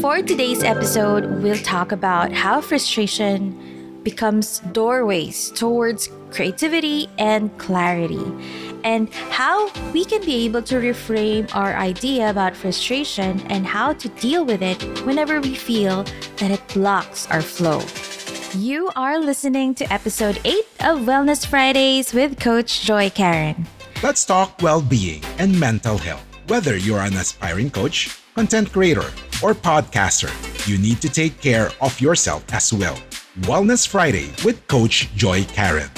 For today's episode, we'll talk about how frustration becomes doorways towards creativity and clarity, and how we can be able to reframe our idea about frustration and how to deal with it whenever we feel that it blocks our flow. You are listening to episode 8 of Wellness Fridays with Coach Joy Karen. Let's talk well being and mental health. Whether you're an aspiring coach, content creator, or podcaster, you need to take care of yourself as well. Wellness Friday with Coach Joy Karen.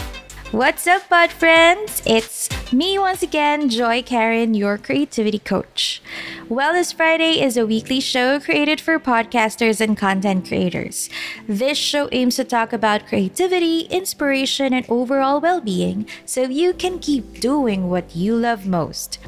What's up, pod friends? It's me once again, Joy Karen, your creativity coach. Wellness Friday is a weekly show created for podcasters and content creators. This show aims to talk about creativity, inspiration, and overall well being so you can keep doing what you love most.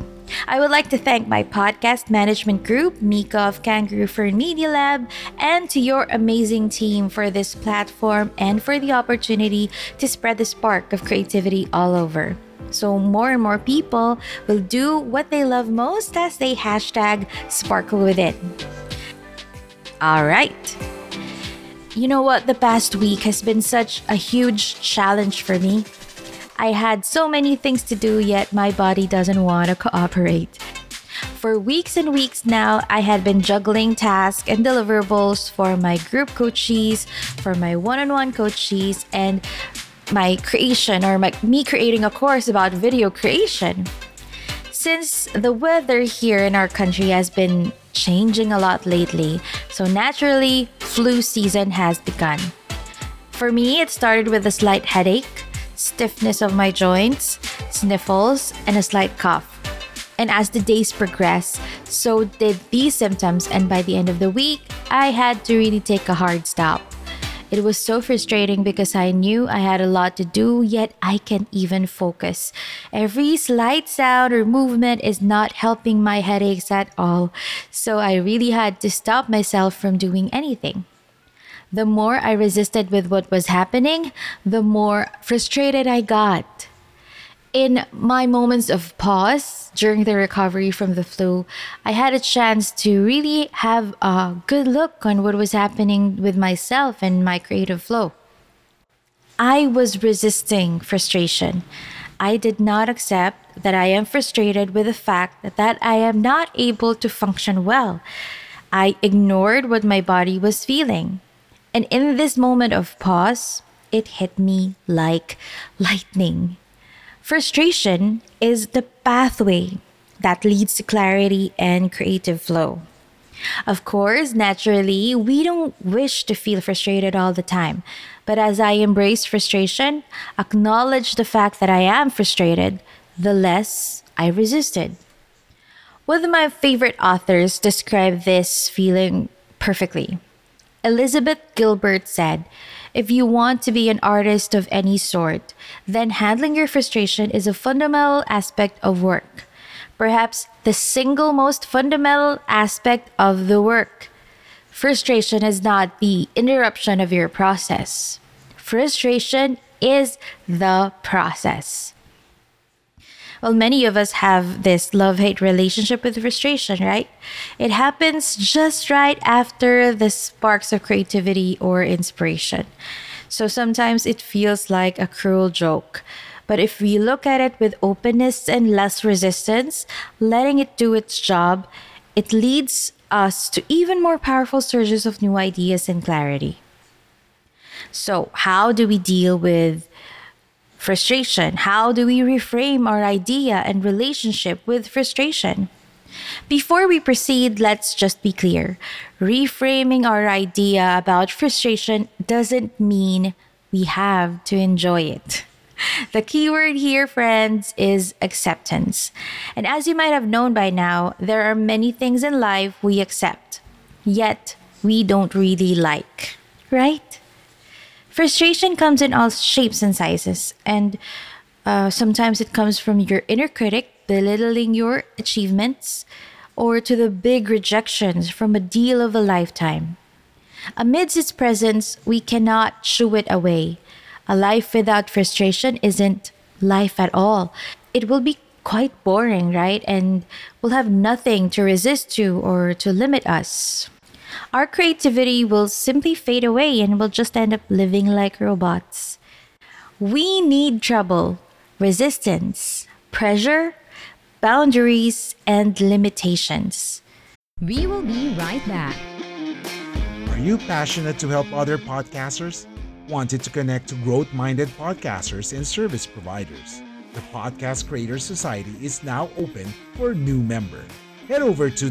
I would like to thank my podcast management group, Miko of Kangaroo Fern Media Lab, and to your amazing team for this platform and for the opportunity to spread the spark of creativity all over. So more and more people will do what they love most as they hashtag sparkle with it. All right. You know what? The past week has been such a huge challenge for me. I had so many things to do, yet my body doesn't want to cooperate. For weeks and weeks now, I had been juggling tasks and deliverables for my group coaches, for my one on one coaches, and my creation or my, me creating a course about video creation. Since the weather here in our country has been changing a lot lately, so naturally, flu season has begun. For me, it started with a slight headache stiffness of my joints, sniffles, and a slight cough. And as the days progressed, so did these symptoms, and by the end of the week, I had to really take a hard stop. It was so frustrating because I knew I had a lot to do, yet I can't even focus. Every slight sound or movement is not helping my headaches at all, so I really had to stop myself from doing anything. The more I resisted with what was happening, the more frustrated I got. In my moments of pause during the recovery from the flu, I had a chance to really have a good look on what was happening with myself and my creative flow. I was resisting frustration. I did not accept that I am frustrated with the fact that, that I am not able to function well. I ignored what my body was feeling. And in this moment of pause, it hit me like lightning. Frustration is the pathway that leads to clarity and creative flow. Of course, naturally, we don't wish to feel frustrated all the time. But as I embrace frustration, acknowledge the fact that I am frustrated, the less I resisted. One of my favorite authors described this feeling perfectly. Elizabeth Gilbert said, If you want to be an artist of any sort, then handling your frustration is a fundamental aspect of work. Perhaps the single most fundamental aspect of the work. Frustration is not the interruption of your process. Frustration is the process. Well, many of us have this love hate relationship with frustration, right? It happens just right after the sparks of creativity or inspiration. So sometimes it feels like a cruel joke. But if we look at it with openness and less resistance, letting it do its job, it leads us to even more powerful surges of new ideas and clarity. So, how do we deal with frustration? How do we reframe our idea and relationship with frustration? Before we proceed, let's just be clear. Reframing our idea about frustration doesn't mean we have to enjoy it. The key word here, friends, is acceptance. And as you might have known by now, there are many things in life we accept. yet we don't really like, right? Frustration comes in all shapes and sizes, and uh, sometimes it comes from your inner critic belittling your achievements or to the big rejections from a deal of a lifetime. Amidst its presence, we cannot shoo it away. A life without frustration isn't life at all. It will be quite boring, right? And we'll have nothing to resist to or to limit us. Our creativity will simply fade away and we'll just end up living like robots. We need trouble, resistance, pressure, boundaries, and limitations. We will be right back. Are you passionate to help other podcasters? Wanted to connect to growth minded podcasters and service providers? The Podcast Creators Society is now open for new member. Head over to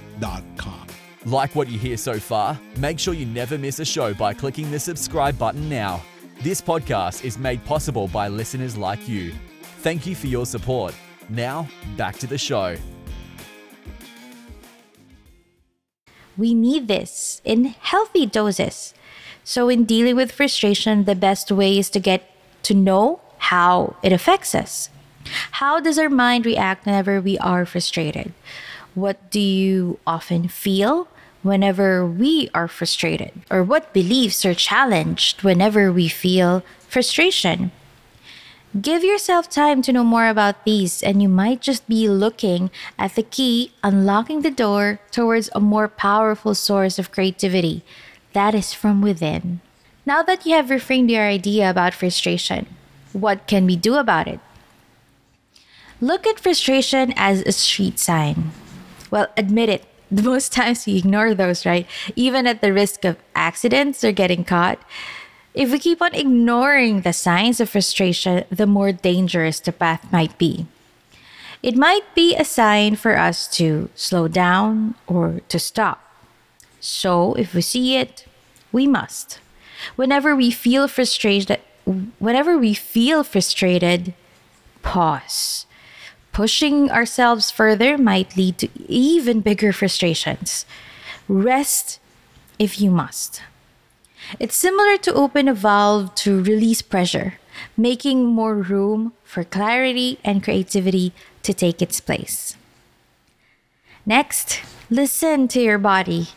Like what you hear so far? Make sure you never miss a show by clicking the subscribe button now. This podcast is made possible by listeners like you. Thank you for your support. Now, back to the show. We need this in healthy doses. So, in dealing with frustration, the best way is to get to know how it affects us. How does our mind react whenever we are frustrated? What do you often feel whenever we are frustrated? Or what beliefs are challenged whenever we feel frustration? Give yourself time to know more about these, and you might just be looking at the key unlocking the door towards a more powerful source of creativity that is from within. Now that you have reframed your idea about frustration, what can we do about it? Look at frustration as a street sign. Well, admit it, the most times we ignore those, right? Even at the risk of accidents or getting caught. If we keep on ignoring the signs of frustration, the more dangerous the path might be. It might be a sign for us to slow down or to stop. So, if we see it, we must. Whenever we feel frustrated, whenever we feel frustrated, pause. Pushing ourselves further might lead to even bigger frustrations. Rest if you must. It's similar to open a valve to release pressure, making more room for clarity and creativity to take its place. Next, listen to your body.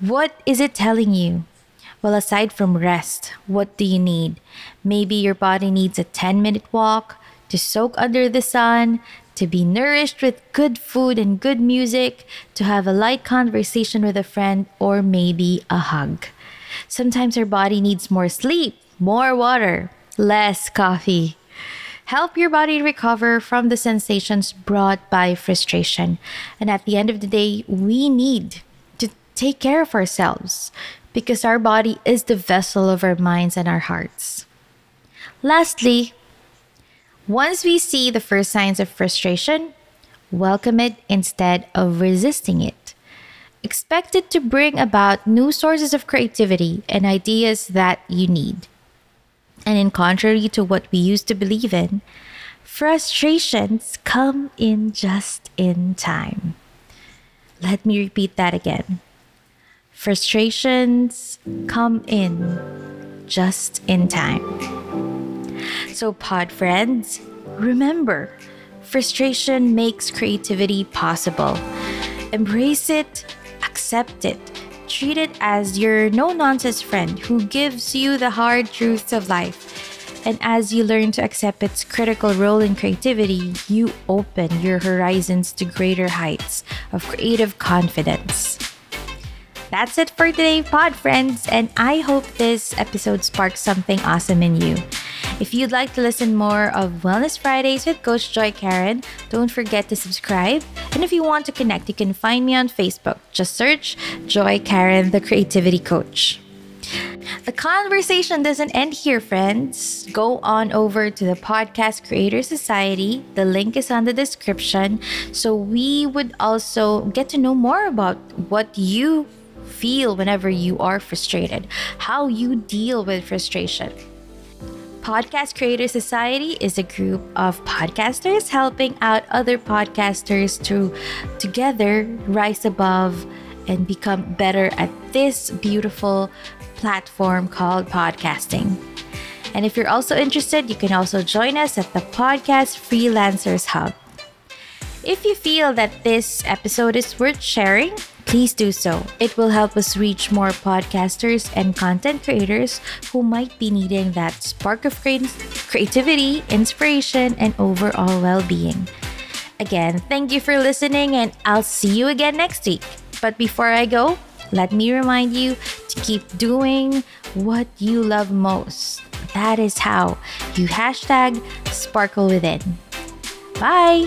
What is it telling you? Well, aside from rest, what do you need? Maybe your body needs a 10 minute walk, to soak under the sun, to be nourished with good food and good music, to have a light conversation with a friend, or maybe a hug. Sometimes our body needs more sleep, more water, less coffee. Help your body recover from the sensations brought by frustration. And at the end of the day, we need to take care of ourselves because our body is the vessel of our minds and our hearts. Lastly, once we see the first signs of frustration, welcome it instead of resisting it. Expect it to bring about new sources of creativity and ideas that you need. And in contrary to what we used to believe in, frustrations come in just in time. Let me repeat that again. Frustrations come in just in time. So, pod friends, remember frustration makes creativity possible. Embrace it, accept it, treat it as your no nonsense friend who gives you the hard truths of life. And as you learn to accept its critical role in creativity, you open your horizons to greater heights of creative confidence. That's it for today, pod friends, and I hope this episode sparks something awesome in you. If you'd like to listen more of Wellness Fridays with Coach Joy Karen, don't forget to subscribe. And if you want to connect, you can find me on Facebook. Just search Joy Karen, the Creativity Coach. The conversation doesn't end here, friends. Go on over to the Podcast Creator Society. The link is on the description. So we would also get to know more about what you feel whenever you are frustrated, how you deal with frustration. Podcast Creator Society is a group of podcasters helping out other podcasters to together rise above and become better at this beautiful platform called podcasting. And if you're also interested, you can also join us at the Podcast Freelancers Hub. If you feel that this episode is worth sharing, please do so. It will help us reach more podcasters and content creators who might be needing that spark of creativity, inspiration, and overall well being. Again, thank you for listening, and I'll see you again next week. But before I go, let me remind you to keep doing what you love most. That is how you hashtag sparkle within. Bye!